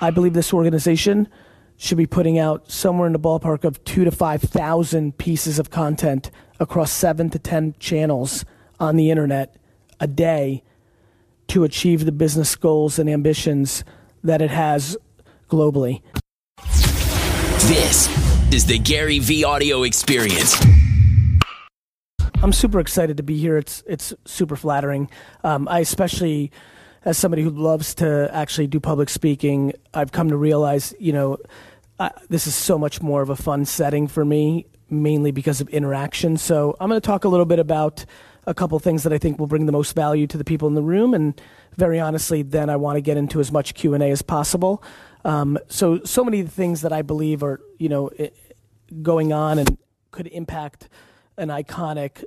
I believe this organization should be putting out somewhere in the ballpark of two to 5,000 pieces of content across seven to 10 channels on the internet a day to achieve the business goals and ambitions that it has globally. This is the Gary V audio experience. I'm super excited to be here. It's it's super flattering. Um, I especially, as somebody who loves to actually do public speaking, I've come to realize, you know, uh, this is so much more of a fun setting for me, mainly because of interaction. So I'm going to talk a little bit about a couple things that I think will bring the most value to the people in the room, and very honestly, then I want to get into as much Q and A as possible. Um, so so many things that I believe are you know going on and could impact an iconic,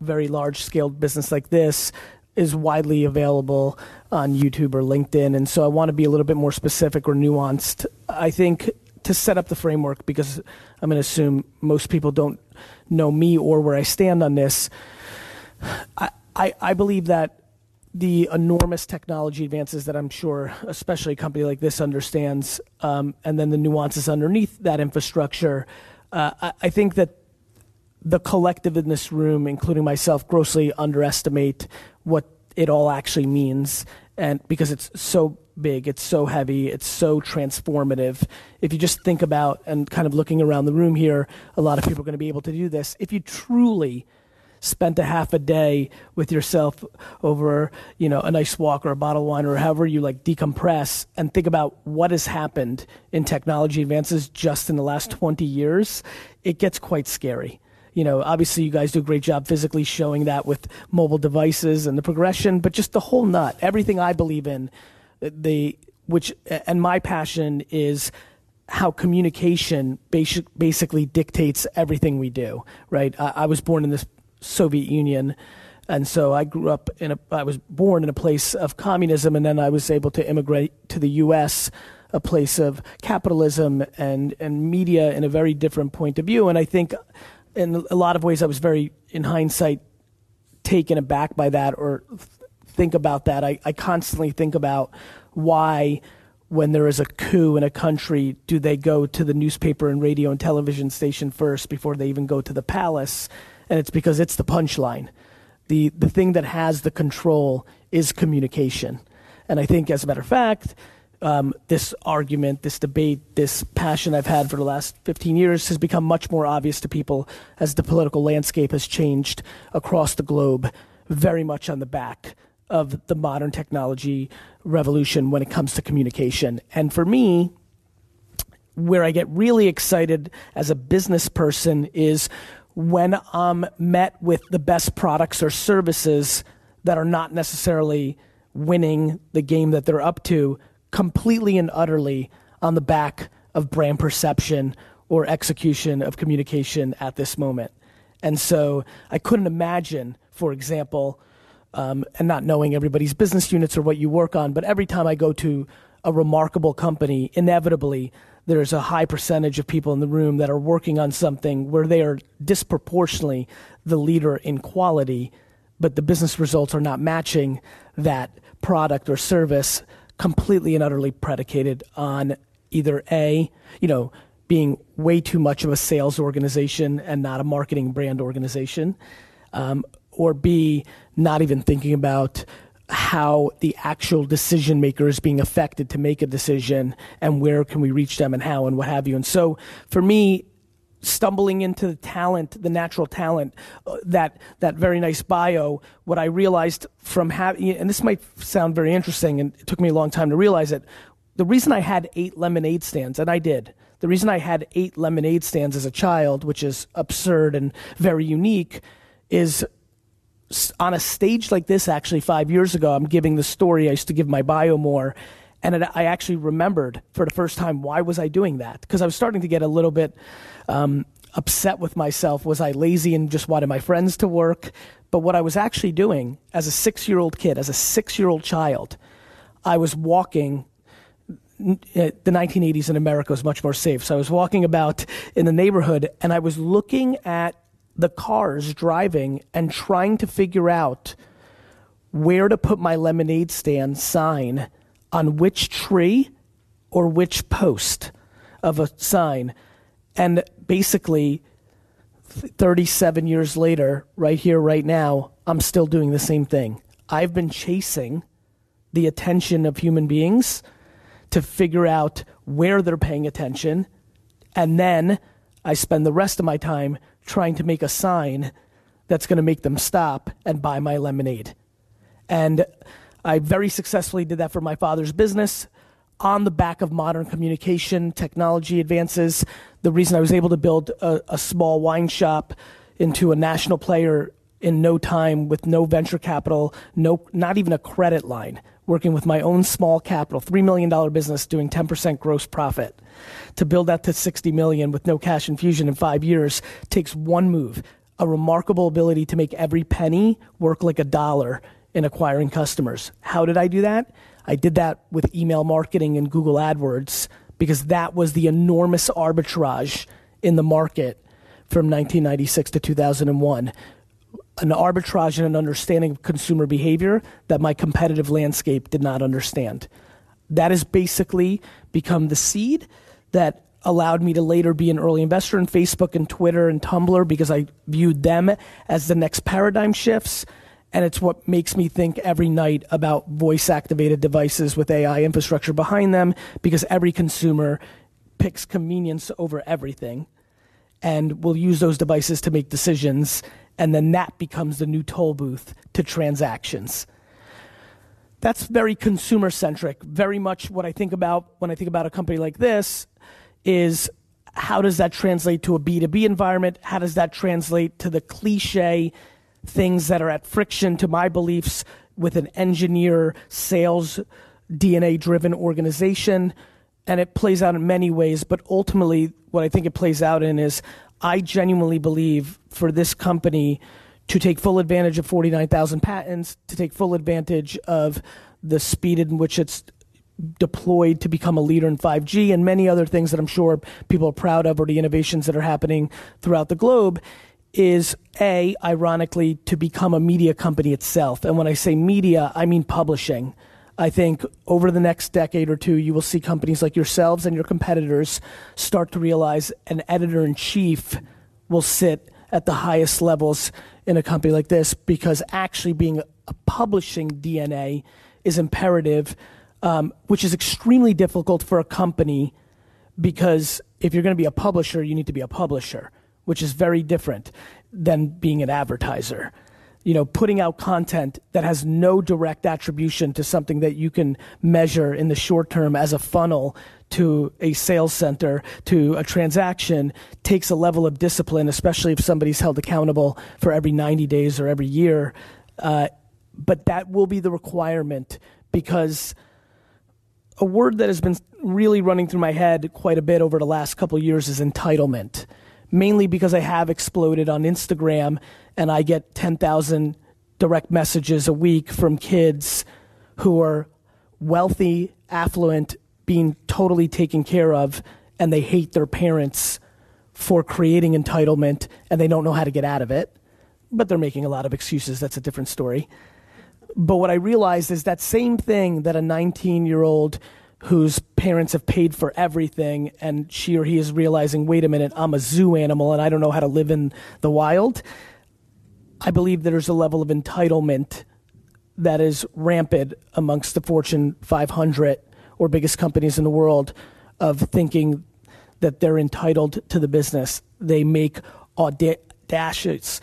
very large scale business like this is widely available on YouTube or LinkedIn. And so I want to be a little bit more specific or nuanced. I think to set up the framework, because I'm going to assume most people don't know me or where I stand on this, I, I, I believe that the enormous technology advances that I'm sure, especially a company like this, understands, um, and then the nuances underneath that infrastructure. Uh, I, I, think that the collective in this room, including myself, grossly underestimate what it all actually means, and because it's so big, it's so heavy, it's so transformative. If you just think about and kind of looking around the room here, a lot of people are going to be able to do this. If you truly spent a half a day with yourself over, you know, a nice walk or a bottle of wine or however you like decompress and think about what has happened in technology advances just in the last 20 years, it gets quite scary you know, obviously you guys do a great job physically showing that with mobile devices and the progression, but just the whole nut, everything I believe in, uh, the which and my passion is how communication basic, basically dictates everything we do. Right? I, I was born in this Soviet Union. And so I grew up in a, I was born in a place of communism, and then I was able to immigrate to the U.S., a place of capitalism and, and media in a very different point of view. And I think in a lot of ways, I was very, in hindsight, taken aback by that or think about that. I, I constantly think about why, when there is a coup in a country, do they go to the newspaper and radio and television station first before they even go to the palace? And it's because it's the punchline. The, the thing that has the control is communication. And I think, as a matter of fact, um, this argument, this debate, this passion I've had for the last 15 years has become much more obvious to people as the political landscape has changed across the globe, very much on the back of the modern technology revolution when it comes to communication. And for me, where I get really excited as a business person is when I'm met with the best products or services that are not necessarily winning the game that they're up to completely and utterly on the back of brand perception or execution of communication at this moment. And so I couldn't imagine, for example, um, and not knowing everybody's business units or what you work on, but every time I go to a remarkable company, inevitably there's a high percentage of people in the room that are working on something where they are disproportionately the leader in quality, but the business results are not matching that product or service completely and utterly predicated on either A, you know, being way too much of a sales organization and not a marketing brand organization, um, or B, not even thinking about how the actual decision maker is being affected to make a decision and where can we reach them and how and what have you. And so for me, stumbling into the talent, the natural talent, uh, that that very nice bio. What I realized from having, and this might sound very interesting, and it took me a long time to realize it. The reason I had eight lemonade stands, and I did. The reason I had eight lemonade stands as a child, which is absurd and very unique, is on a stage like this. Actually, five years ago, I'm giving the story. I used to give my bio more. And it, I actually remembered for the first time why was I doing that? Because I was starting to get a little bit um, upset with myself. Was I lazy and just wanted my friends to work? But what I was actually doing as a six year old kid, as a six year old child, I was walking. Uh, the 1980s in America was much more safe. So I was walking about in the neighborhood and I was looking at the cars driving and trying to figure out where to put my lemonade stand sign on which tree or which post of a sign. And basically, 37 years later, right here, right now, I'm still doing the same thing. I've been chasing the attention of human beings to figure out where they're paying attention. And then I spend the rest of my time trying to make a sign that's going to make them stop and buy my lemonade. And I very successfully did that for my father's business on the back of modern communication technology advances. The reason I was able to build a, a small wine shop into a national player in no time with no venture capital, no, not even a credit line, working with my own small capital, $3 million business doing 10% gross profit. To build that to 60 million with no cash infusion in five years takes one move, a remarkable ability to make every penny work like a dollar in acquiring customers. How did I do that? I did that with email marketing and Google AdWords because that was the enormous arbitrage in the market from 1996 to 2001. An arbitrage and an understanding of consumer behavior that my competitive landscape did not understand. That has basically become the seed that allowed me to later be an early investor in Facebook and Twitter and Tumblr because I viewed them as the next paradigm shifts and it's what makes me think every night about voice activated devices with AI infrastructure behind them because every consumer picks convenience over everything and will use those devices to make decisions. And then that becomes the new toll booth to transactions. That's very consumer centric very much what i think about when i think about a company like this is how does that translate to a b2b environment? How does that translate to the cliche things that are at friction to my beliefs with an engineer, sales, DNA driven organization. And it plays out in many ways, but ultimately, what I think it plays out in is I genuinely believe for this company to take full advantage of 49,000 patents, to take full advantage of the speed in which it's deployed to become a leader in 5G and many other things that I'm sure people are proud of or the innovations that are happening throughout the globe is a ironically to become a media company itself. And when i say media i mean publishing. I think over the next decade or two you will see companies like yourselves and your competitors start to realize an editor in chief will sit at the highest levels in a company like this because actually being a publishing dna is imperative um, which is extremely difficult for a company because if you're going to be a publisher you need to be a publisher which is very different than being an advertiser. You know, putting out content that has no direct attribution to something that you can measure in the short term as a funnel to a sales center to a transaction takes a level of discipline, especially if somebody's held accountable for every 90 days or every year. Uh, but that will be the requirement because a word that has been really running through my head quite a bit over the last couple years is entitlement mainly because I have exploded on Instagram and I get 10,000 direct messages a week from kids who are wealthy, affluent, being totally taken care of, and they hate their parents for creating entitlement and they don't know how to get out of it. But they're making a lot of excuses. That's a different story. But what I realized is that same thing that a 19 year old whose parents have paid for everything and she or he is realizing, wait a minute, I'm a zoo animal and I don't know how to live in the wild. I believe there's a level of entitlement that is rampant amongst the Fortune 500 or biggest companies in the world of thinking that they're entitled to the business. They make audacious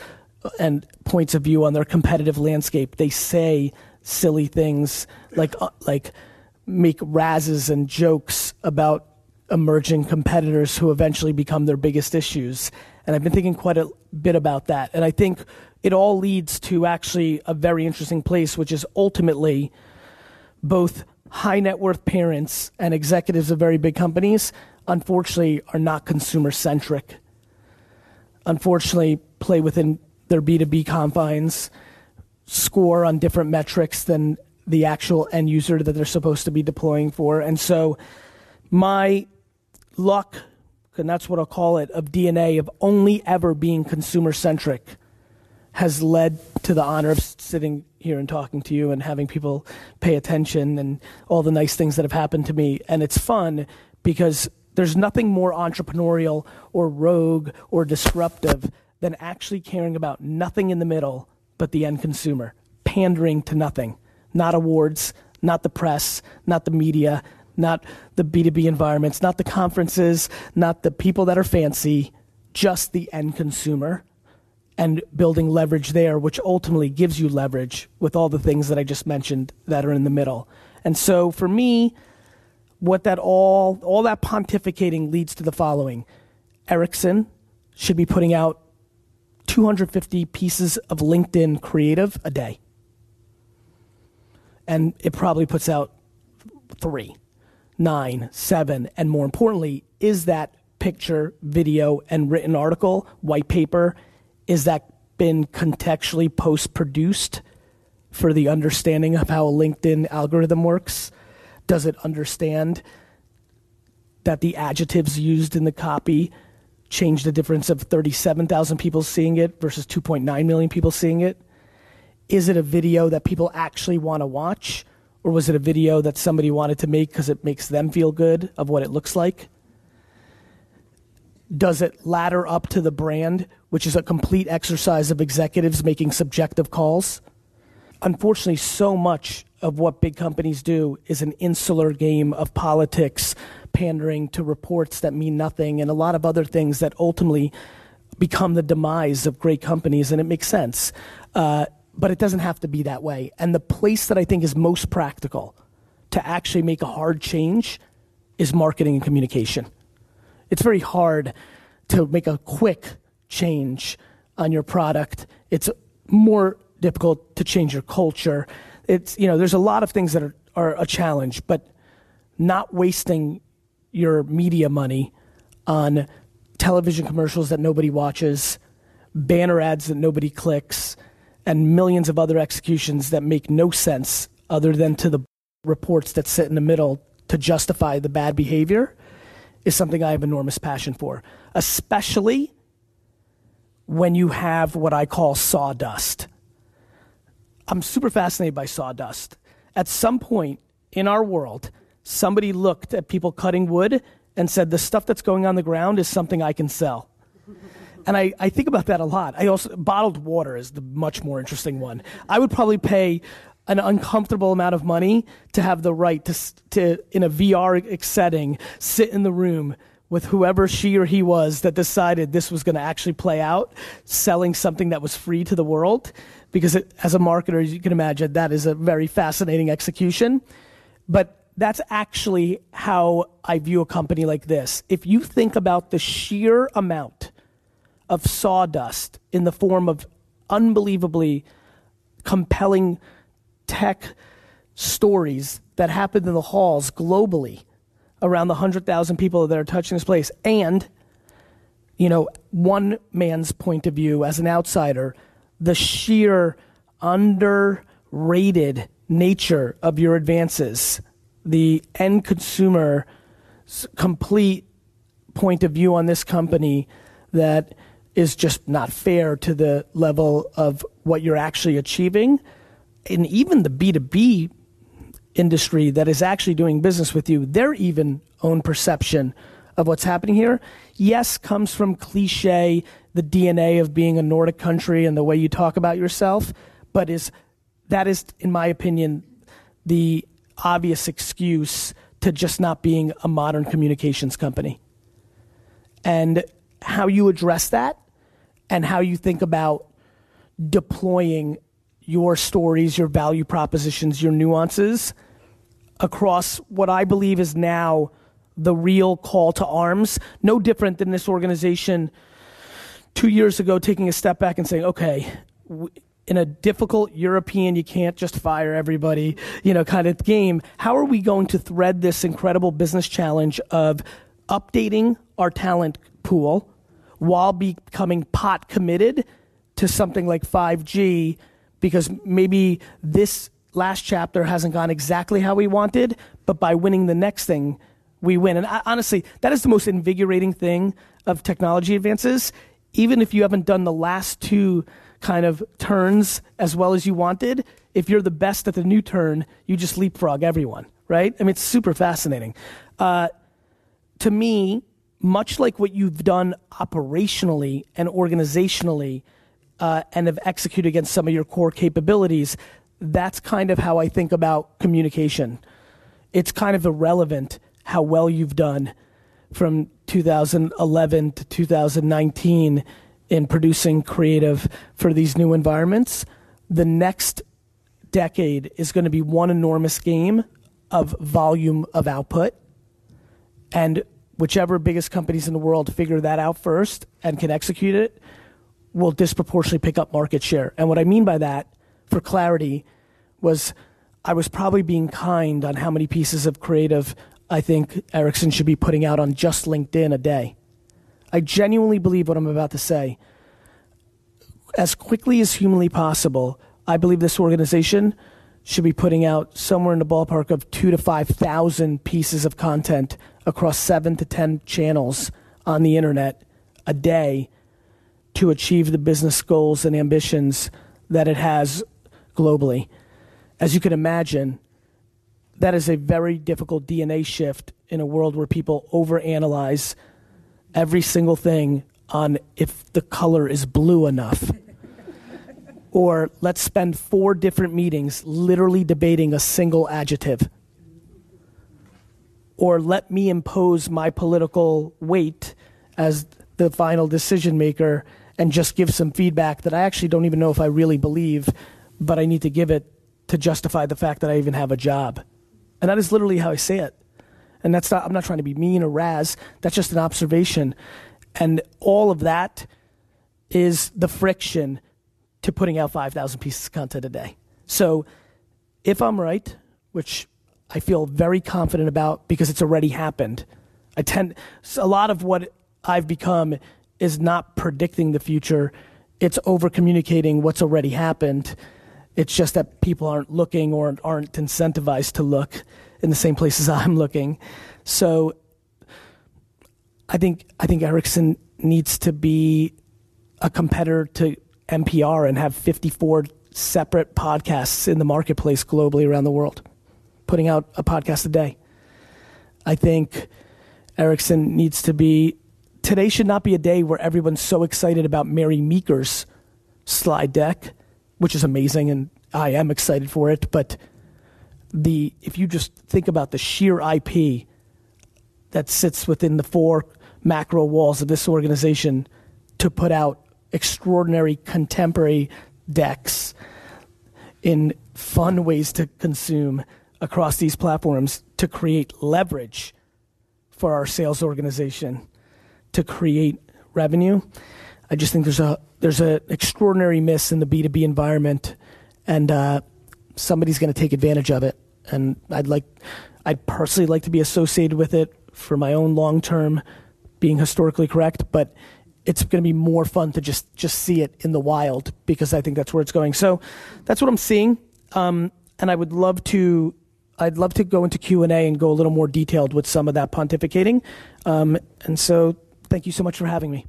and points of view on their competitive landscape. They say silly things like uh, like make razzes and jokes about emerging competitors who eventually become their biggest issues. And I've been thinking quite a bit about that. And I think it all leads to actually a very interesting place, which is ultimately both high net worth parents and executives of very big companies, unfortunately, are not consumer centric. Unfortunately, play within their B2B confines, score on different metrics than the actual end user that they're supposed to be deploying for. And so my luck, and that's what I'll call it, of DNA of only ever being consumer centric has led to the honor of sitting here and talking to you and having people pay attention and all the nice things that have happened to me. And it's fun because there's nothing more entrepreneurial or rogue or disruptive than actually caring about nothing in the middle but the end consumer, pandering to nothing, not awards, not the press, not the media, not the B2B environments, not the conferences, not the people that are fancy, just the end consumer and building leverage there, which ultimately gives you leverage with all the things that I just mentioned that are in the middle. And so for me, what that all, all that pontificating leads to the following. Ericsson should be putting out 250 pieces of LinkedIn creative a day. And it probably puts out three, nine, seven, and more importantly, is that picture, video, and written article, white paper, is that been contextually post produced for the understanding of how a LinkedIn algorithm works? Does it understand that the adjectives used in the copy change the difference of 37,000 people seeing it versus 2.9 million people seeing it? Is it a video that people actually want to watch? Or was it a video that somebody wanted to make because it makes them feel good of what it looks like? Does it ladder up to the brand, which is a complete exercise of executives making subjective calls? Unfortunately, so much of what big companies do is an insular game of politics, pandering to reports that mean nothing, and a lot of other things that ultimately become the demise of great companies, and it makes sense. Uh, but it doesn't have to be that way. And the place that I think is most practical to actually make a hard change is marketing and communication. It's very hard to make a quick change on your product. It's more difficult to change your culture. It's, you know, there's a lot of things that are, are a challenge, but not wasting your media money on television commercials that nobody watches, banner ads that nobody clicks, and millions of other executions that make no sense other than to the reports that sit in the middle to justify the bad behavior is something I have enormous passion for, especially when you have what I call sawdust. I'm super fascinated by sawdust. At some point in our world, somebody looked at people cutting wood and said, The stuff that's going on the ground is something I can sell. And I, I think about that a lot. I also, bottled water is the much more interesting one. I would probably pay an uncomfortable amount of money to have the right to, to in a VR setting, sit in the room with whoever she or he was that decided this was going to actually play out, selling something that was free to the world. Because it, as a marketer, as you can imagine, that is a very fascinating execution. But that's actually how I view a company like this. If you think about the sheer amount of sawdust in the form of unbelievably compelling tech stories that happen in the halls globally around the 100,000 people that are touching this place. And you know one man's point of view as an outsider the sheer underrated nature of your advances the end consumer complete point of view on this company that is just not fair to the level of what you're actually achieving. And even the B2B industry that is actually doing business with you, their even own perception of what's happening here, yes, comes from cliche, the DNA of being a Nordic country and the way you talk about yourself, but is that is, in my opinion, the obvious excuse to just not being a modern communications company. And how you address that and how you think about deploying your stories, your value propositions, your nuances across what I believe is now the real call to arms. No different than this organization two years ago taking a step back and saying, okay, in a difficult European, you can't just fire everybody, you know, kind of game. How are we going to thread this incredible business challenge of updating our talent pool while becoming pot committed to something like 5G because maybe this last chapter hasn't gone exactly how we wanted, but by winning the next thing, we win. And I, honestly, that is the most invigorating thing of technology advances. Even if you haven't done the last two kind of turns as well as you wanted, if you're the best at the new turn, you just leapfrog everyone, right? I mean, it's super fascinating. Uh, to me, much like what you've done operationally and organizationally uh, and have executed against some of your core capabilities, that's kind of how I think about communication. It's kind of irrelevant how well you've done from 2011 to 2019 in producing creative for these new environments. The next decade is going to be one enormous game of volume of output. And whichever biggest companies in the world figure that out first and can execute it will disproportionately pick up market share. And what I mean by that, for clarity, was I was probably being kind on how many pieces of creative I think Ericsson should be putting out on just LinkedIn a day. I genuinely believe what I'm about to say. As quickly as humanly possible, I believe this organization should be putting out somewhere in the ballpark of two to 5,000 pieces of content across seven to 10 channels on the internet a day to achieve the business goals and ambitions that it has globally. As you can imagine, that is a very difficult DNA shift in a world where people overanalyze every single thing on if the color is blue enough. or let's spend four different meetings literally debating a single adjective. Or let me impose my political weight as the final decision maker and just give some feedback that I actually don't even know if I really believe, but I need to give it to justify the fact that I even have a job. And that is literally how I say it. And that's not, I'm not trying to be mean or razz. That's just an observation. And all of that is the friction to putting out 5,000 pieces of content a day. So if I'm right, which I feel very confident about because it's already happened, I tend, a lot of what I've become is not predicting the future. It's over communicating what's already happened. It's just that people aren't looking or aren't incentivized to look in the same places I'm looking. So I think I think Ericsson needs to be a competitor to NPR and have 54 separate podcasts in the marketplace globally around the world, putting out a podcast a day. I think Ericsson needs to be today should not be a day where everyone's so excited about Mary Meeker's slide deck, which is amazing, and I am excited for it. But the if you just think about the sheer IP that sits within the four macro walls of this organization to put out extraordinary contemporary decks in fun ways to consume across these platforms to create leverage for our sales organization to create revenue. I just think there's a there's an extraordinary miss in the B2B environment, and uh, somebody's going to take advantage of it. And I'd like, I'd personally like to be associated with it for my own long term, being historically correct. But it's going to be more fun to just just see it in the wild because I think that's where it's going. So that's what I'm seeing, um, and I would love to. I'd love to go into Q and A and go a little more detailed with some of that pontificating, um, and so Thank you so much for having me.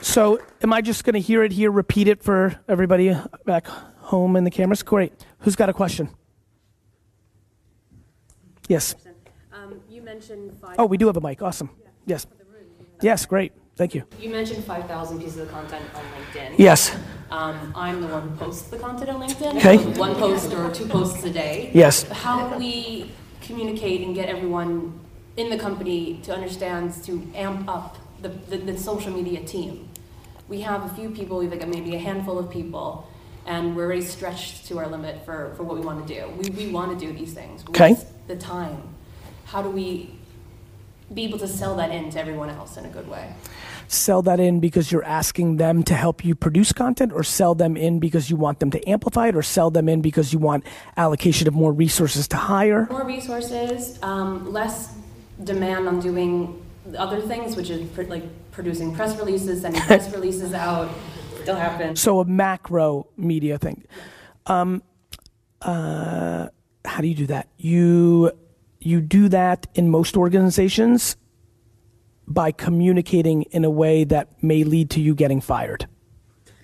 So, am I just going to hear it here, repeat it for everybody back home in the cameras? Great. Who's got a question? Yes. Um, you mentioned five. Oh, we do have a mic. Awesome. Yeah. Yes. Yes, great. Thank you. You mentioned 5,000 pieces of content on LinkedIn. Yes. Um, I'm the one who posts the content on LinkedIn. Okay. One post or two posts a day. Yes. How do we communicate and get everyone in the company to understand to amp up the, the, the social media team? We have a few people, we've like maybe a handful of people, and we're already stretched to our limit for, for what we want to do. We, we want to do these things. Okay. The time. How do we be able to sell that in to everyone else in a good way? Sell that in because you're asking them to help you produce content, or sell them in because you want them to amplify it, or sell them in because you want allocation of more resources to hire? More resources, um, less demand on doing other things, which is pr- like producing press releases, sending press releases out. Still happen. So a macro media thing. Um, uh, how do you do that? You you do that in most organizations by communicating in a way that may lead to you getting fired.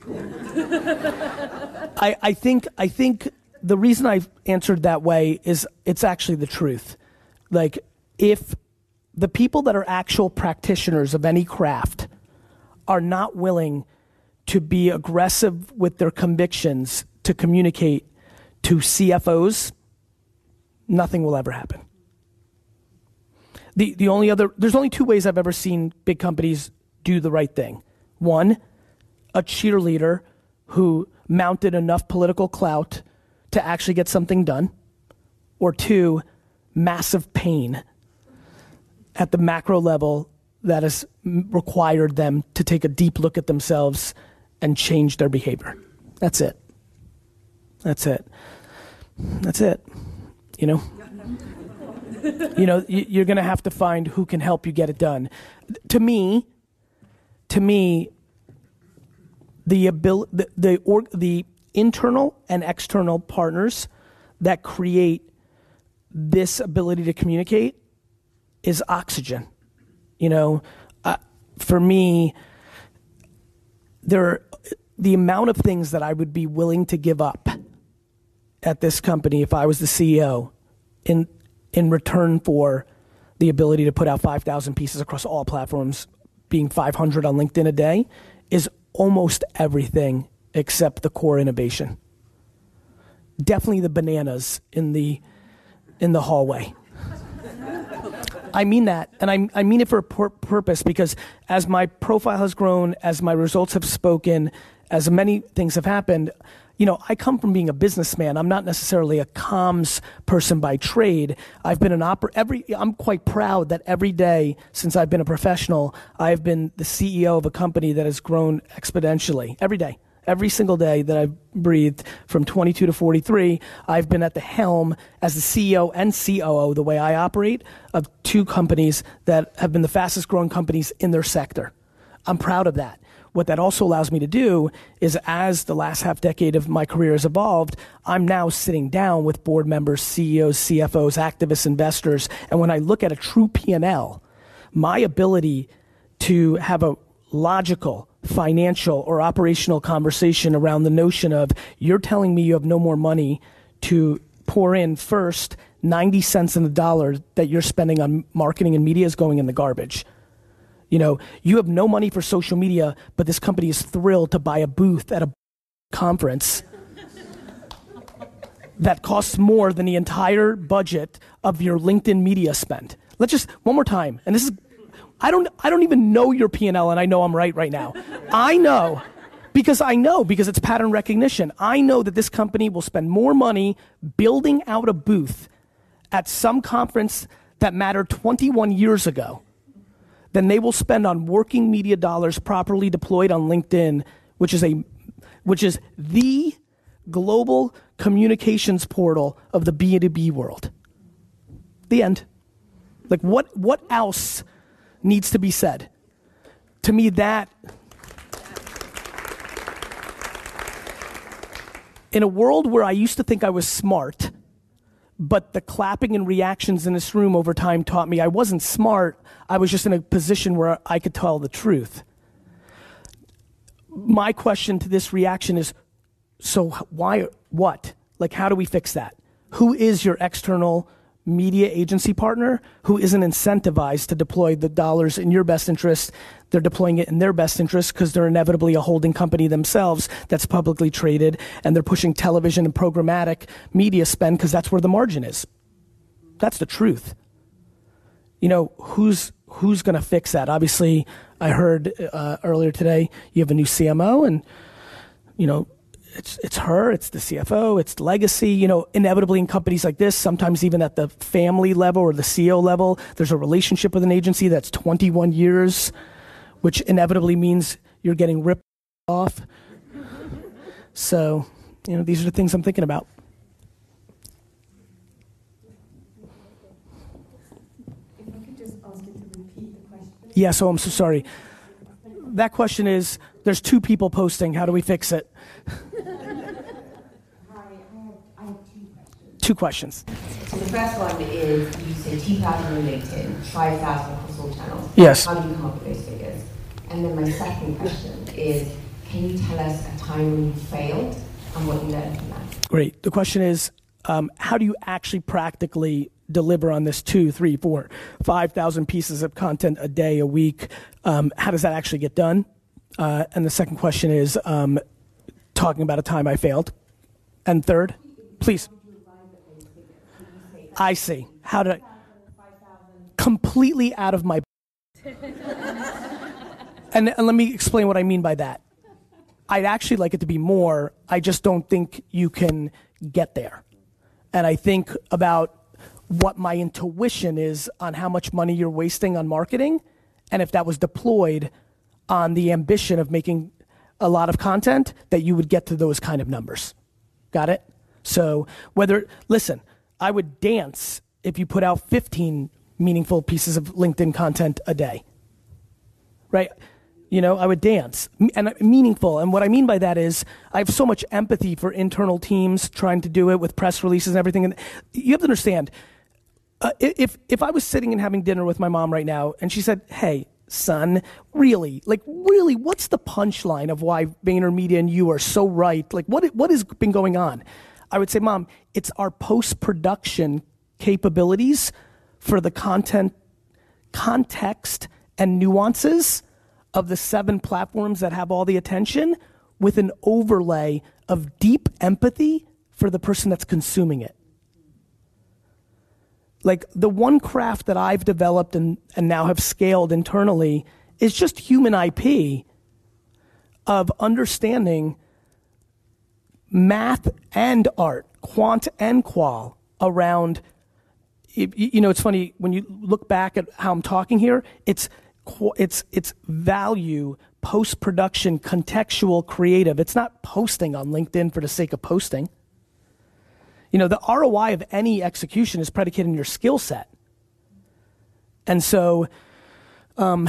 I, I think I think the reason I've answered that way is it's actually the truth. Like if the people that are actual practitioners of any craft are not willing to be aggressive with their convictions to communicate to CFOs, nothing will ever happen. The, the only other, there's only two ways I've ever seen big companies do the right thing. One, a cheerleader who mounted enough political clout to actually get something done. Or two, massive pain at the macro level that has required them to take a deep look at themselves and change their behavior. That's it. That's it. That's it. You know? You know, you're going to have to find who can help you get it done. To me, to me, the ability, the the, or, the internal and external partners that create this ability to communicate is oxygen. You know, uh, for me, there are, the amount of things that I would be willing to give up at this company if I was the CEO in in return for the ability to put out 5,000 pieces across all platforms, being 500 on LinkedIn a day, is almost everything except the core innovation. Definitely the bananas in the in the hallway. I mean that, and I, I mean it for a pur- purpose because as my profile has grown, as my results have spoken, as many things have happened, you know, I come from being a businessman. I'm not necessarily a comms person by trade. I've been an opera every I'm quite proud that every day since I've been a professional, I've been the CEO of a company that has grown exponentially every day. Every single day that I've breathed from 22 to 43, I've been at the helm as the CEO and COO, the way I operate, of two companies that have been the fastest growing companies in their sector. I'm proud of that what that also allows me to do is as the last half decade of my career has evolved, I'm now sitting down with board members, CEOs, CFOs, activists, investors, and when I look at a true P&L, my ability to have a logical, financial, or operational conversation around the notion of you're telling me you have no more money to pour in first 90 cents in the dollar that you're spending on marketing and media is going in the garbage. You know, you have no money for social media, but this company is thrilled to buy a booth at a conference that costs more than the entire budget of your LinkedIn media spend. Let's just one more time. And this is I don't I don't even know your P&L and I know I'm right right now. I know because I know because it's pattern recognition. I know that this company will spend more money building out a booth at some conference that mattered 21 years ago than they will spend on working media dollars properly deployed on LinkedIn, which is a which is the global communications portal of the B2B world. The end. Like what what else needs to be said? To me that in a world where I used to think I was smart, but the clapping and reactions in this room over time taught me I wasn't smart. I was just in a position where I could tell the truth. My question to this reaction is so why, what? Like, how do we fix that? Who is your external media agency partner who isn't incentivized to deploy the dollars in your best interest. They're deploying it in their best interest because they're inevitably a holding company themselves that's publicly traded and they're pushing television and programmatic media spend because that's where the margin is. That's the truth. You know, who's who's going to fix that? Obviously, I heard uh, earlier today you have a new CMO and you know, it's it's her, it's the CFO, it's legacy. You know, inevitably in companies like this, sometimes even at the family level or the CEO level, there's a relationship with an agency that's 21 years, which inevitably means you're getting ripped off. So, you know, these are the things I'm thinking about. Yeah, so I'm so sorry. That question is there's two people posting. How do we fix it? Two questions. So the first one is you say 2,000 on LinkedIn, 5,000 across all channels. Yes. How do you come up with those figures? And then my second question is, can you tell us a time when you failed and what you learned from that? Great. The question is, um, how do you actually practically deliver on this two, three, four, five thousand pieces of content a day, a week? Um, how does that actually get done? Uh, and the second question is um, talking about a time I failed. And third, please. I see. How I? Completely out of my. and, and let me explain what I mean by that. I'd actually like it to be more. I just don't think you can get there. And I think about what my intuition is on how much money you're wasting on marketing and if that was deployed on the ambition of making a lot of content that you would get to those kind of numbers. Got it? So whether listen, I would dance if you put out 15 meaningful pieces of LinkedIn content a day. Right? You know, I would dance and meaningful. And what I mean by that is I have so much empathy for internal teams trying to do it with press releases and everything. And you have to understand, uh, if, if I was sitting and having dinner with my mom right now and she said, Hey, son, really, like, really, what's the punchline of why VaynerMedia and you are so right? Like, what, what has been going on? I would say, Mom, it's our post production capabilities for the content, context, and nuances of the seven platforms that have all the attention with an overlay of deep empathy for the person that's consuming it. Like the one craft that I've developed and, and now have scaled internally is just human IP of understanding math and art, quant and qual around. You know, it's funny when you look back at how I'm talking here. It's it's it's value, post production, contextual, creative. It's not posting on LinkedIn for the sake of posting. You know, the ROI of any execution is predicated on your skill set. And so um,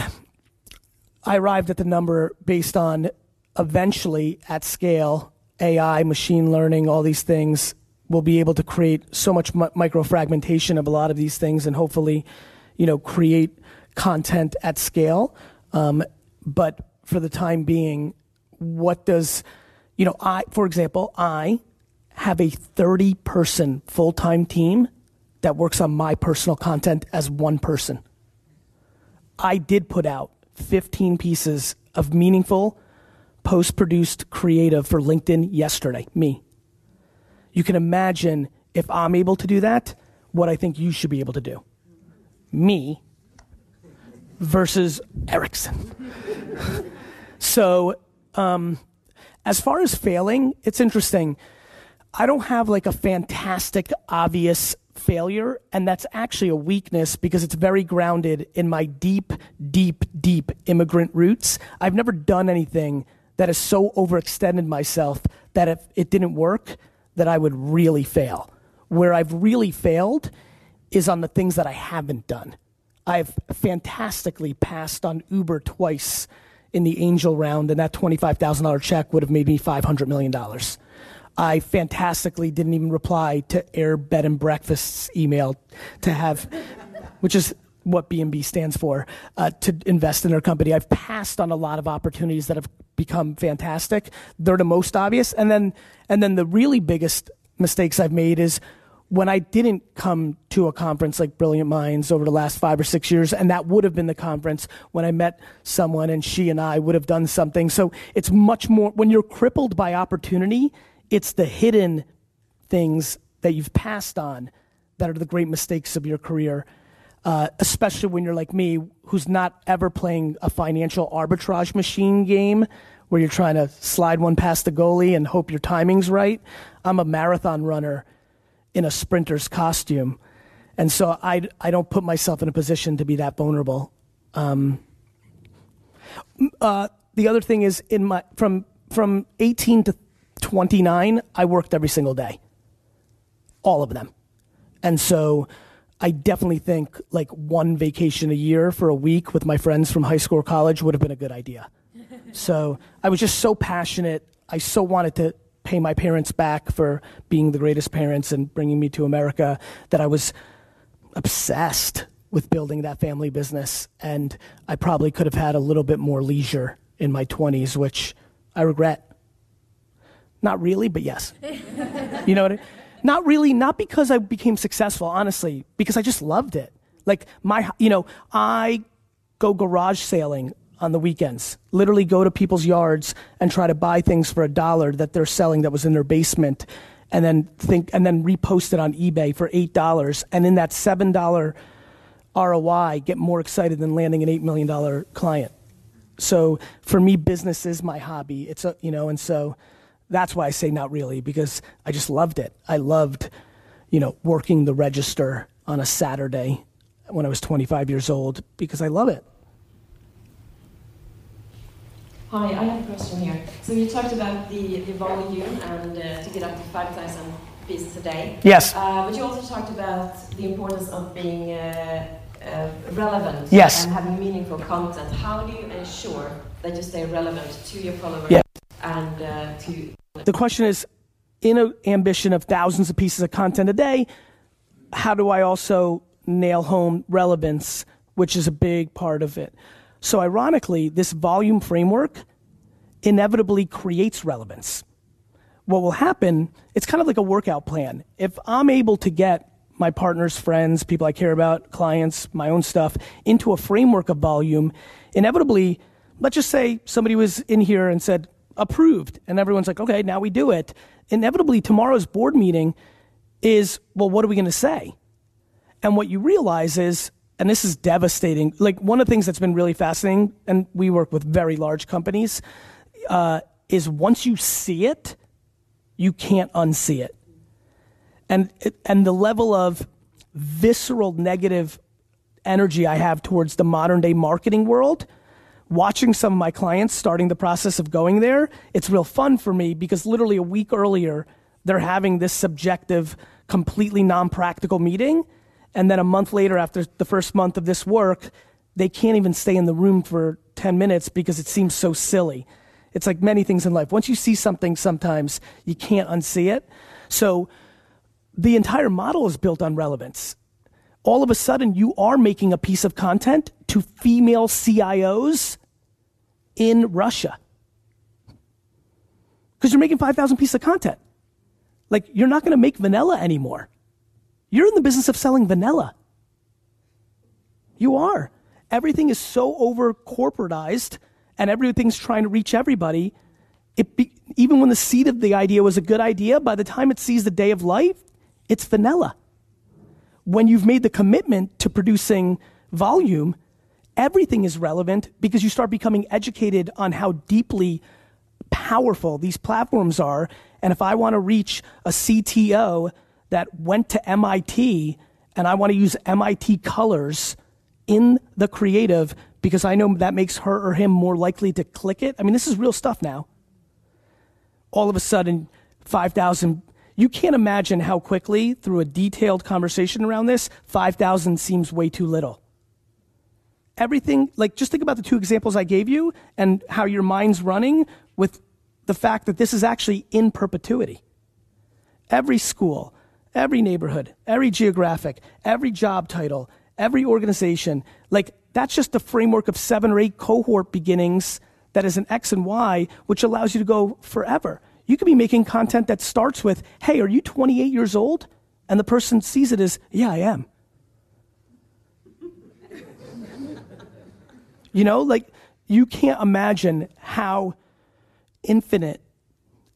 I arrived at the number based on eventually at scale, AI, machine learning, all these things will be able to create so much mi- micro fragmentation of a lot of these things and hopefully, you know, create content at scale. Um, but for the time being, what does, you know, I, for example, I have a 30 person full time team that works on my personal content as one person. I did put out 15 pieces of meaningful, post produced creative for LinkedIn yesterday, me. You can imagine if I'm able to do that, what I think you should be able to do. Me versus Ericsson. so, um, as far as failing, it's interesting. I don't have like a fantastic, obvious failure, and that's actually a weakness because it's very grounded in my deep, deep, deep immigrant roots. I've never done anything that has so overextended myself that if it didn't work, that I would really fail. Where I've really failed is on the things that I haven't done. I've fantastically passed on Uber twice in the angel round, and that $25,000 check would have made me $500 million. I fantastically didn't even reply to Air Bed and Breakfast's email to have, which is what B&B stands for, uh, to invest in their company. I've passed on a lot of opportunities that have become fantastic. They're the most obvious. And then, and then the really biggest mistakes I've made is when I didn't come to a conference like Brilliant Minds over the last five or six years, and that would have been the conference when I met someone and she and I would have done something. So it's much more, when you're crippled by opportunity, it's the hidden things that you've passed on that are the great mistakes of your career, uh, especially when you're like me, who's not ever playing a financial arbitrage machine game where you're trying to slide one past the goalie and hope your timing's right. I'm a marathon runner in a sprinter's costume. And so I, I don't put myself in a position to be that vulnerable. Um, uh, the other thing is in my from from 18 to 29, I worked every single day. All of them. And so I definitely think like one vacation a year for a week with my friends from high school or college would have been a good idea. So I was just so passionate. I so wanted to pay my parents back for being the greatest parents and bringing me to America that I was obsessed with building that family business. And I probably could have had a little bit more leisure in my 20s, which I regret. Not really, but yes. you know what I mean? Not really, not because I became successful, honestly, because I just loved it. Like my, you know, I go garage sailing on the weekends. Literally go to people's yards and try to buy things for a dollar that they're selling that was in their basement and then think and then repost it on eBay for eight dollars and in that seven dollar ROI get more excited than landing an eight million dollar client. So for me, business is my hobby. It's a you know, and so that's why I say not really because I just loved it. I loved, you know, working the register on a Saturday when I was 25 years old because I love it. Hi, I have a question here. So you talked about the, the volume and uh, to get up to 5,000 pieces a day. Yes. Uh, but you also talked about the importance of being uh, uh, relevant yes. and having meaningful content. How do you ensure that you stay relevant to your followers yes. and uh, to... The question is, in an ambition of thousands of pieces of content a day, how do I also nail home relevance, which is a big part of it? So, ironically, this volume framework inevitably creates relevance. What will happen, it's kind of like a workout plan. If I'm able to get my partners, friends, people I care about, clients, my own stuff into a framework of volume, inevitably, let's just say somebody was in here and said, approved, and everyone's like, okay, now we do it. Inevitably, tomorrow's board meeting is, well, what are we going to say? And what you realize is, and this is devastating. Like one of the things that's been really fascinating, and we work with very large companies, uh, is once you see it, you can't unsee it. And and the level of visceral negative energy I have towards the modern day marketing world, watching some of my clients starting the process of going there, it's real fun for me because literally a week earlier, they're having this subjective, completely non practical meeting and then a month later, after the first month of this work, they can't even stay in the room for 10 minutes because it seems so silly. It's like many things in life. Once you see something, sometimes you can't unsee it. So the entire model is built on relevance. All of a sudden, you are making a piece of content to female CIOs in Russia. Because you're making 5,000 pieces of content. Like, you're not going to make vanilla anymore. You're in the business of selling vanilla. You are. Everything is so over corporatized and everything's trying to reach everybody. It be, even when the seed of the idea was a good idea, by the time it sees the day of life, it's vanilla. When you've made the commitment to producing volume, everything is relevant because you start becoming educated on how deeply powerful these platforms are. And if I want to reach a CTO that went to MIT and I want to use MIT colors in the creative because I know that makes her or him more likely to click it. I mean, this is real stuff now. All of a sudden, 5,000. You can't imagine how quickly, through a detailed conversation around this, 5,000 seems way too little. Everything, like, just think about the two examples I gave you and how your mind's running with the fact that this is actually in perpetuity. Every school, every neighborhood, every geographic, every job title, every organization. Like that's just the framework of seven or eight cohort beginnings that is an X and Y, which allows you to go forever. You could be making content that starts with, hey, are you 28 years old? And the person sees it as, yeah, I am. you know, like you can't imagine how infinite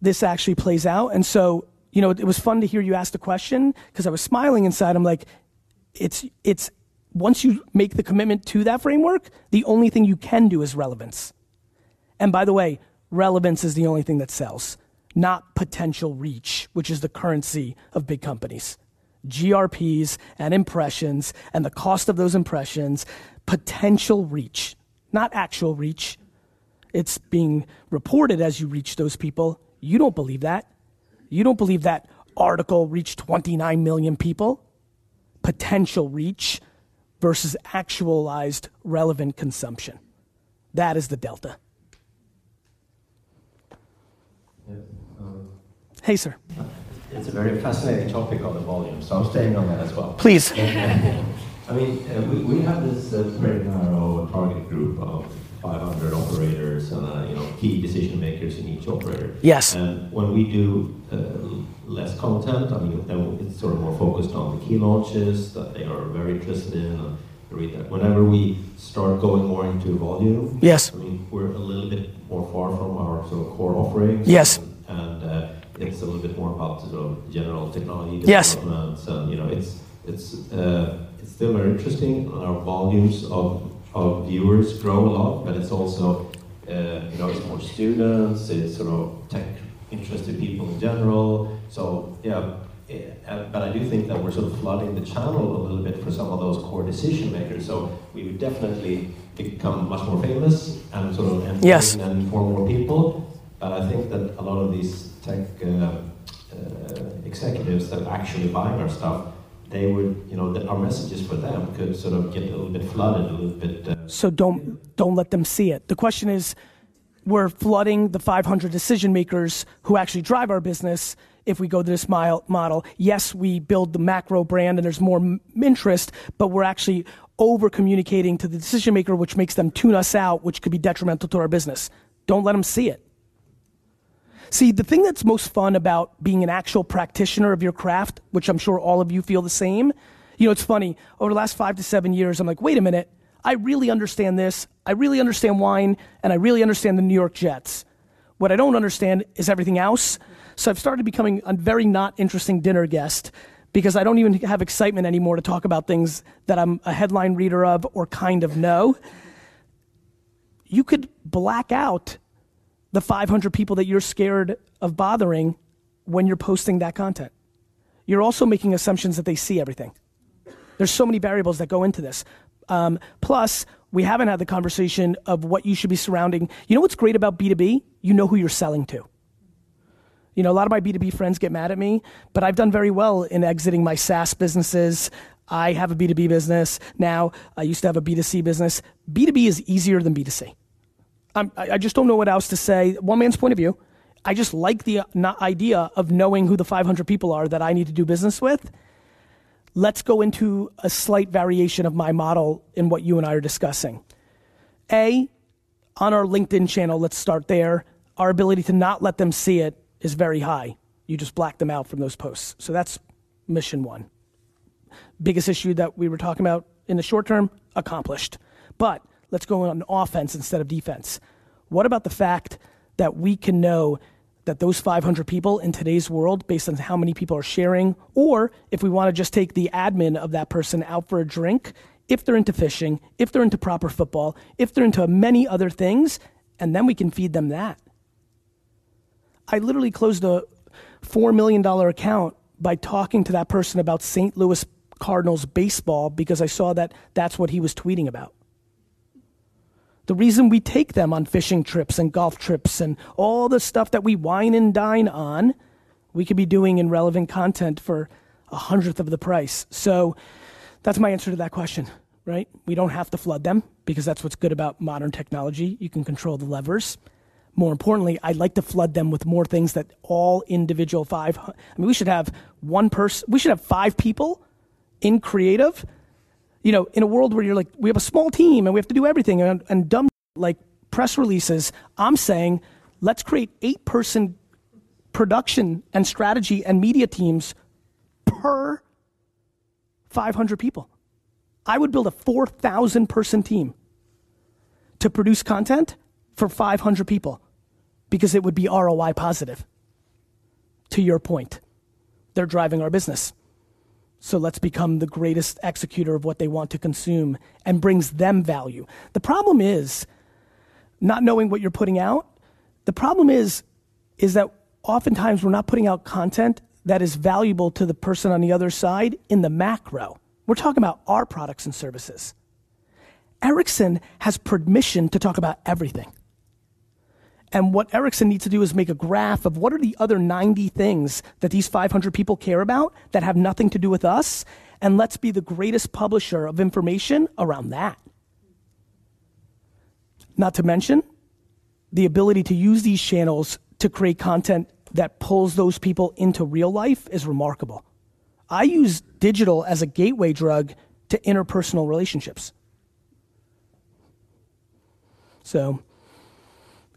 this actually plays out. And so you know, it was fun to hear you ask the question because I was smiling inside. I'm like, it's, it's, once you make the commitment to that framework, the only thing you can do is relevance. And by the way, relevance is the only thing that sells, not potential reach, which is the currency of big companies. GRPs and impressions and the cost of those impressions, potential reach, not actual reach. It's being reported as you reach those people. You don't believe that. You don't believe that article reached 29 million people? Potential reach versus actualized relevant consumption. That is the delta. Yes, um, hey, sir. It's a very fascinating topic on the volume, so I'm staying on that as well. Please. I mean, uh, we, we have this uh, very narrow target group of 500 operators and uh, you know key decision makers in each operator. Yes. And when we do uh, less content, I mean, then it's sort of more focused on the key launches that they are very interested in. And read that. Whenever we start going more into volume, Yes. I mean, we're a little bit more far from our sort of core offerings. Yes. And, and uh, it's a little bit more about sort of general technology Yes. developments, and you know, it's it's uh, it's still very interesting. Our volumes of of viewers grow a lot, but it's also uh, you know, it's more students, it's sort of tech interested people in general. So yeah. eh, uh, But I do think that we're sort of flooding the channel a little bit for some of those core decision makers. So we would definitely become much more famous and sort of Yes. and inform more people. But I think that a lot of these tech uh, uh, executives that are actually buying our stuff, they would, you know, our messages for them could sort of get a little bit flooded, a little bit. Uh, So don't don't let them see it. The question is, we're flooding the 500 decision makers who actually drive our business. If we go to this mile, model, yes, we build the macro brand and there's more m- interest, but we're actually over communicating to the decision maker, which makes them tune us out, which could be detrimental to our business. Don't let them see it. See, the thing that's most fun about being an actual practitioner of your craft, which I'm sure all of you feel the same, you know, it's funny. Over the last five to seven years, I'm like, wait a minute, I really understand this. I really understand wine, and I really understand the New York Jets. What I don't understand is everything else. So I've started becoming a very not interesting dinner guest because I don't even have excitement anymore to talk about things that I'm a headline reader of or kind of know. You could black out the 500 people that you're scared of bothering when you're posting that content. You're also making assumptions that they see everything. There's so many variables that go into this. Um, plus, we haven't had the conversation of what you should be surrounding. You know what's great about B2B? You know who you're selling to. You know, a lot of my B2B friends get mad at me, but I've done very well in exiting my SaaS businesses. I have a B2B business now. I used to have a B2C business. B2B is easier than B2C. I'm, I just don't know what else to say. One man's point of view. I just like the idea of knowing who the 500 people are that I need to do business with. Let's go into a slight variation of my model in what you and I are discussing. A, on our LinkedIn channel, let's start there. Our ability to not let them see it is very high. You just black them out from those posts. So that's mission one. Biggest issue that we were talking about in the short term, accomplished. But let's go on offense instead of defense. What about the fact that we can know that those 500 people in today's world, based on how many people are sharing, or if we want to just take the admin of that person out for a drink, if they're into fishing, if they're into proper football, if they're into many other things, and then we can feed them that. I literally closed a $4 million account by talking to that person about St. Louis Cardinals baseball because I saw that that's what he was tweeting about. The reason we take them on fishing trips and golf trips and all the stuff that we wine and dine on, we could be doing in relevant content for a hundredth of the price. So that's my answer to that question, right? We don't have to flood them because that's what's good about modern technology. You can control the levers. More importantly, I'd like to flood them with more things that all individual five. I mean, we should have one person. We should have five people in creative. You know, in a world where you're like, we have a small team and we have to do everything and, and dumb like press releases. I'm saying, let's create eight person production and strategy and media teams per 500 people. I would build a 4,000 person team to produce content for 500 people because it would be ROI positive. To your point, they're driving our business. So let's become the greatest executor of what they want to consume and brings them value. The problem is not knowing what you're putting out. The problem is is that oftentimes we're not putting out content that is valuable to the person on the other side in the macro. We're talking about our products and services. Ericsson has permission to talk about everything. And what Ericsson needs to do is make a graph of what are the other 90 things that these 500 people care about that have nothing to do with us, and let's be the greatest publisher of information around that. Not to mention the ability to use these channels to create content that pulls those people into real life is remarkable. I use digital as a gateway drug to interpersonal relationships. So,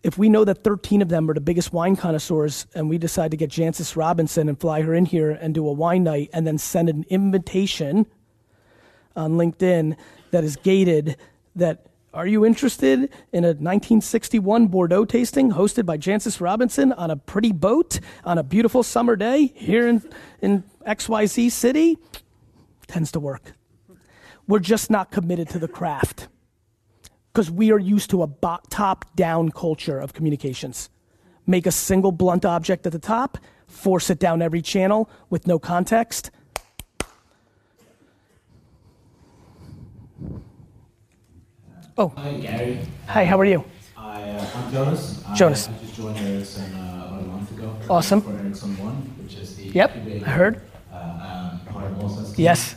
if we know that 13 of them are the biggest wine connoisseurs and we decide to get Jancis Robinson and fly her in here and do a wine night and then send an invitation on LinkedIn that is gated that are you interested in a 1961 Bordeaux tasting hosted by Jancis Robinson on a pretty boat on a beautiful summer day here in, in XYZ city? Tends to work. We're just not committed to the craft because we are used to a top down culture of communications. Make a single blunt object at the top, force it down every channel with no context. Oh. Hi, Gary. Hi, how are you? I, uh, I'm Jonas. Jonas. I, I just joined Ericsson uh, about a month ago. Awesome. For Ericsson One, which is the Yep, I heard. Uh, um, part of Mosas team. Yes.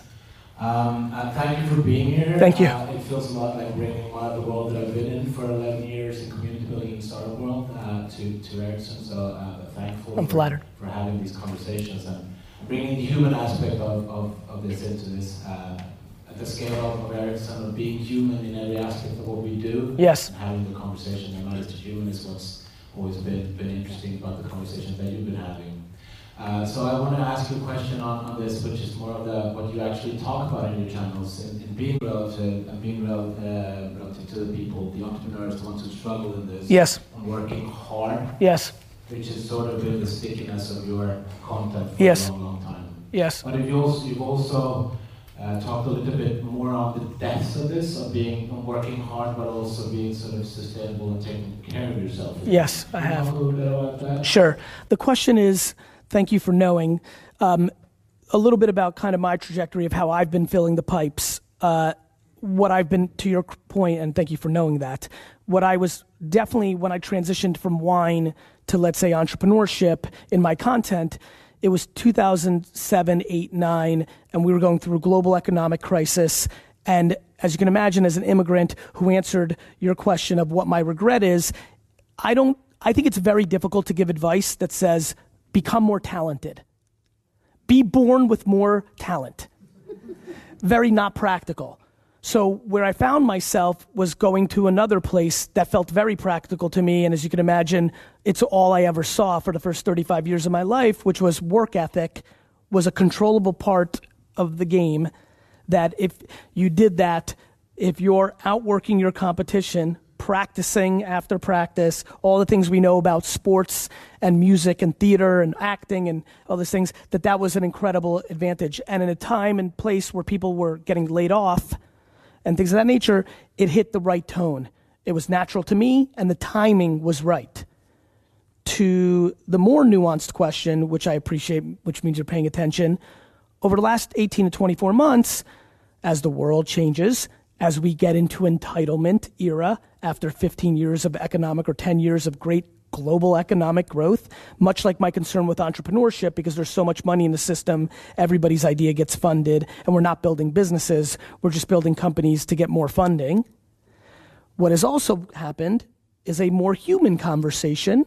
Um, uh, thank you for being here. Thank you. Uh, it feels a lot like bringing my, the world that I've been in for 11 years in community building in startup world uh, to, to Ericsson. So uh, thankful I'm for, for having these conversations and bringing the human aspect of, of, of this into this. Uh, at the scale of, of Ericsson, of being human in every aspect of what we do. Yes. And having the conversation humanist to human is what's always been, been interesting about the conversations that you've been having. Uh, so I want to ask you a question on, on this, which is more of the what you actually talk about in your channels, in, in being relative and being rel, uh, relative to the people, the entrepreneurs, the ones who struggle in this. Yes. Working hard. Yes. Which has sort of been the stickiness of your content for Yes. a long, long time. Yes. But if you also, you've also uh, talked a little bit more on the depths of this, of being of working hard, but also being sort of sustainable and taking care of yourself. Yes, I have. A little bit about that. Sure. The question is thank you for knowing um, a little bit about kind of my trajectory of how I've been filling the pipes. Uh, what I've been, to your point, and thank you for knowing that, what I was definitely when I transitioned from wine to, let's say, entrepreneurship in my content, it was 2007, 8, 9, and we were going through a global economic crisis. And as you can imagine, as an immigrant who answered your question of what my regret is, I don't, I think it's very difficult to give advice that says, become more talented. Be born with more talent. Very not practical. So where I found myself was going to another place that felt very practical to me, and as you can imagine, it's all I ever saw for the first 35 years of my life, which was work ethic, was a controllable part of the game. That if you did that, if you're outworking your competition, practicing after practice, all the things we know about sports and music and theater and acting and all those things, that that was an incredible advantage. And in a time and place where people were getting laid off and things of that nature, it hit the right tone. It was natural to me, and the timing was right. To the more nuanced question, which I appreciate, which means you're paying attention, over the last 18 to 24 months, as the world changes, as we get into entitlement era after 15 years of economic or 10 years of great global economic growth, much like my concern with entrepreneurship, because there's so much money in the system, everybody's idea gets funded, and we're not building businesses, we're just building companies to get more funding. What has also happened is a more human conversation,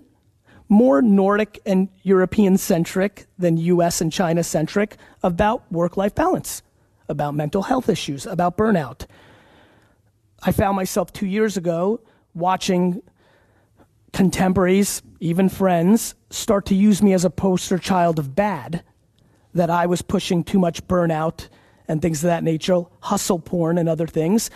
more Nordic and European centric than US and China centric about work life balance, about mental health issues, about burnout. I found myself two years ago watching contemporaries, even friends, start to use me as a poster child of bad, that I was pushing too much burnout and things of that nature, hustle porn and other things.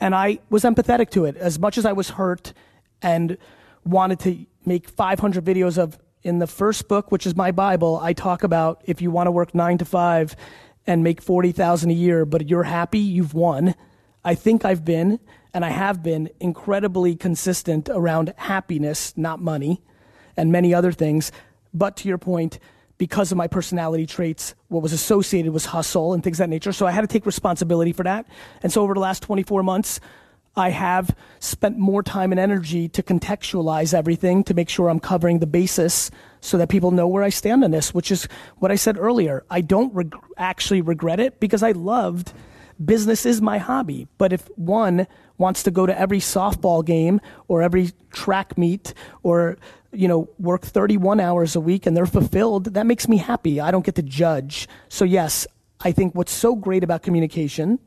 And I was empathetic to it. As much as I was hurt and wanted to make 500 videos of, in the first book, which is my Bible, I talk about if you want to work nine to five and make 40,000 a year, but you're happy, you've won. I think I've been, and I have been, incredibly consistent around happiness, not money, and many other things. But to your point, because of my personality traits, what was associated was hustle and things of that nature. So I had to take responsibility for that. And so over the last 24 months, I have spent more time and energy to contextualize everything to make sure I'm covering the basis so that people know where I stand on this, which is what I said earlier. I don't reg- actually regret it because I loved business is my hobby. But if one wants to go to every softball game or every track meet or you know work 31 hours a week and they're fulfilled, that makes me happy. I don't get to judge. So yes, I think what's so great about communication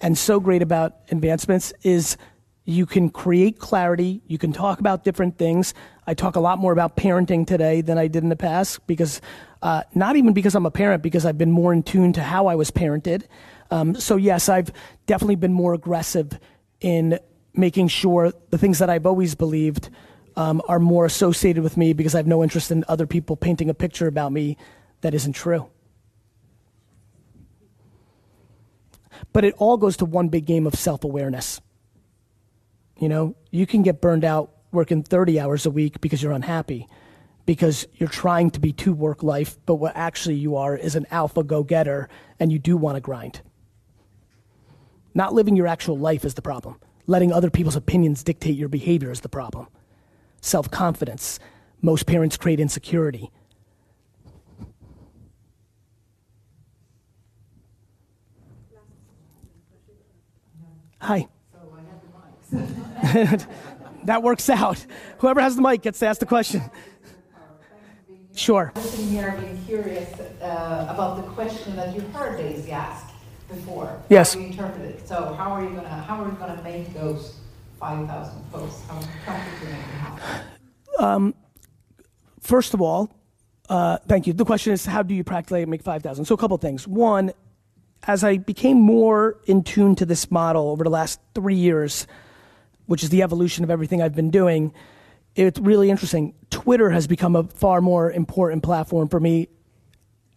and so great about advancements is you can create clarity, you can talk about different things. I talk a lot more about parenting today than I did in the past because, uh, not even because I'm a parent, because I've been more in tune to how I was parented. Um, so, yes, I've definitely been more aggressive in making sure the things that I've always believed um, are more associated with me because I have no interest in other people painting a picture about me that isn't true. But it all goes to one big game of self awareness. You know, you can get burned out working 30 hours a week because you're unhappy, because you're trying to be to work life, but what actually you are is an alpha go getter and you do want to grind. Not living your actual life is the problem. Letting other people's opinions dictate your behavior is the problem. Self confidence. Most parents create insecurity. Hi. that works out. Whoever has the mic gets to ask the question. Sure. I'm sitting here being curious uh, about the question that you heard Daisy ask before. Yes. How you interpret it. So how are you gonna how are you gonna make those five thousand posts? How practically make it happen? Um, first of all, uh, thank you. The question is, how do you practically make 5,000? So a couple things. One, as I became more in tune to this model over the last three years, which is the evolution of everything I've been doing, it's really interesting. Twitter has become a far more important platform for me,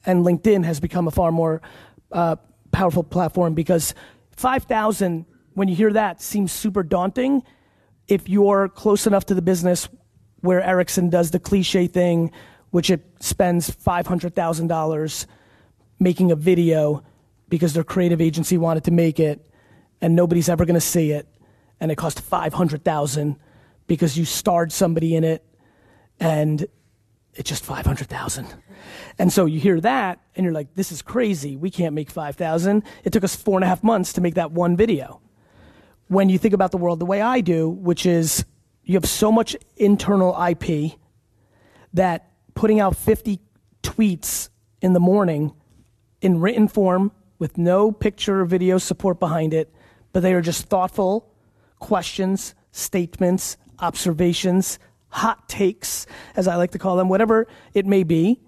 and LinkedIn has become a far more uh, powerful platform because 5,000, when you hear that, seems super daunting. If you're close enough to the business where Ericsson does the cliche thing, which it spends $500,000 making a video because their creative agency wanted to make it and nobody's ever going to see it and it cost 500,000 because you starred somebody in it and it's just 500,000. And so you hear that and you're like, this is crazy. We can't make 5,000. It took us four and a half months to make that one video. When you think about the world the way I do, which is you have so much internal IP that putting out 50 tweets in the morning in written form with no picture or video support behind it, but they are just thoughtful questions, statements, observations, hot takes, as I like to call them, whatever it may be.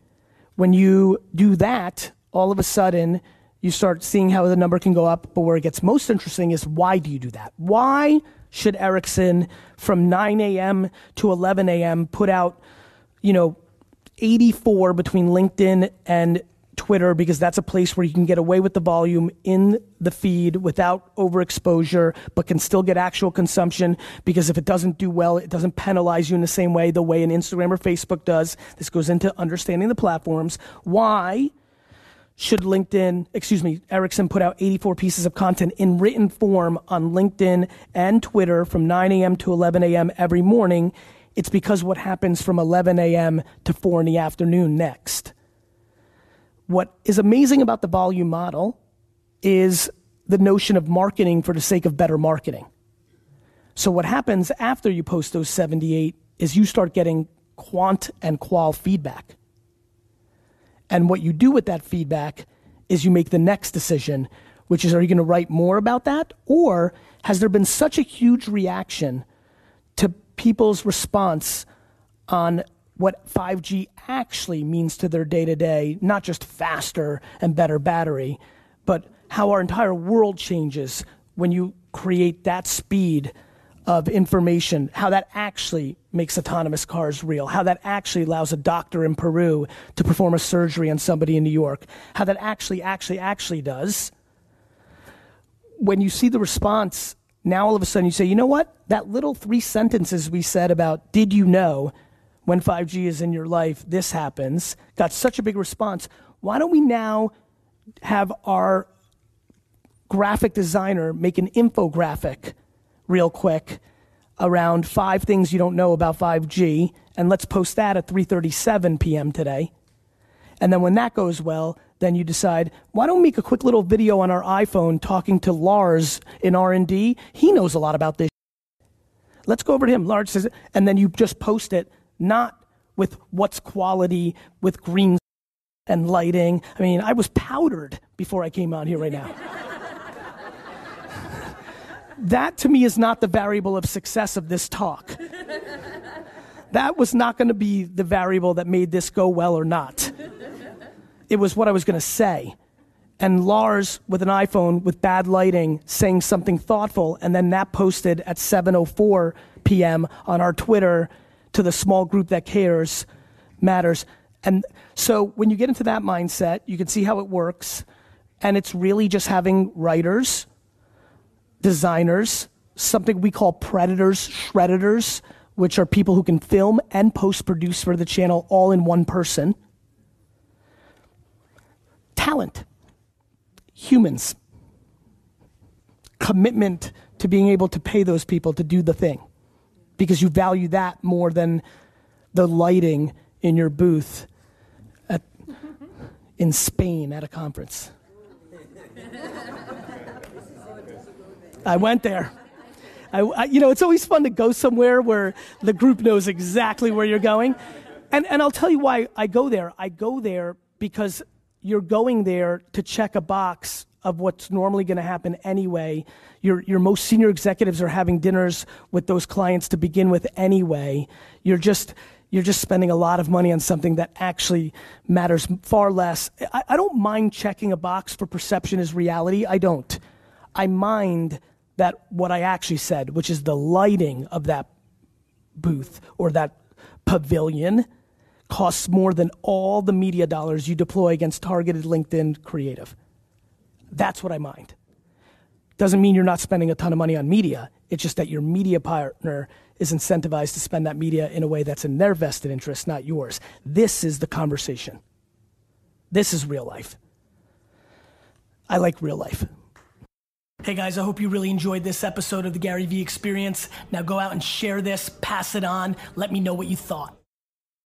When you do that, all of a sudden, you start seeing how the number can go up. But where it gets most interesting is why do you do that? Why should Ericsson from 9 a.m. to 11 a.m. put out, you know, 84 between LinkedIn and Twitter because that's a place where you can get away with the volume in the feed without overexposure, but can still get actual consumption because if it doesn't do well, it doesn't penalize you in the same way the way an Instagram or Facebook does. This goes into understanding the platforms. Why? should LinkedIn, excuse me, Ericsson put out 84 pieces of content in written form on LinkedIn and Twitter from 9 a.m. to 11 a.m. every morning. It's because what happens from 11 a.m. to 4 in the afternoon next. What is amazing about the volume model is the notion of marketing for the sake of better marketing. So what happens after you post those 78 is you start getting quant and qual feedback. And what you do with that feedback is you make the next decision, which is are you going to write more about that? Or has there been such a huge reaction to people's response on what 5G actually means to their day to day, not just faster and better battery, but how our entire world changes when you create that speed of information, how that actually makes autonomous cars real, how that actually allows a doctor in Peru to perform a surgery on somebody in New York, how that actually, actually, actually does. When you see the response, now all of a sudden you say, you know what? That little three sentences we said about, did you know when 5G is in your life, this happens, got such a big response. Why don't we now have our graphic designer make an infographic? real quick around five things you don't know about 5G, and let's post that at 3:37 p.m. today. And then when that goes well, then you decide, why don't we make a quick little video on our iPhone talking to Lars in R&D? He knows a lot about this. Let's go over to him. Lars says, and then you just post it, not with what's quality, with green and lighting. I mean, I was powdered before I came out here right now. that to me is not the variable of success of this talk. that was not going to be the variable that made this go well or not. It was what I was going to say. And Lars with an iPhone with bad lighting saying something thoughtful and then that posted at 7:04 p.m. on our Twitter to the small group that cares matters. And so when you get into that mindset, you can see how it works and it's really just having writers, designers, something we call preditors, shredditors, which are people who can film and post produce for the channel all in one person. Talent, humans, commitment to being able to pay those people to do the thing because you value that more than the lighting in your booth at, in Spain at a conference. I went there. I, I, you know, it's always fun to go somewhere where the group knows exactly where you're going. And, and I'll tell you why I go there. I go there because you're going there to check a box of what's normally going to happen anyway. Your, your most senior executives are having dinners with those clients to begin with anyway. You're just, you're just spending a lot of money on something that actually matters far less. I, I don't mind checking a box for perception as reality. I don't. I mind that what I actually said, which is the lighting of that booth or that pavilion costs more than all the media dollars you deploy against targeted LinkedIn creative. That's what I mind. Doesn't mean you're not spending a ton of money on media. It's just that your media partner is incentivized to spend that media in a way that's in their vested interest, not yours. This is the conversation. This is real life. I like real life. Hey guys, I hope you really enjoyed this episode of the Gary Vee Experience. Now go out and share this, pass it on, let me know what you thought.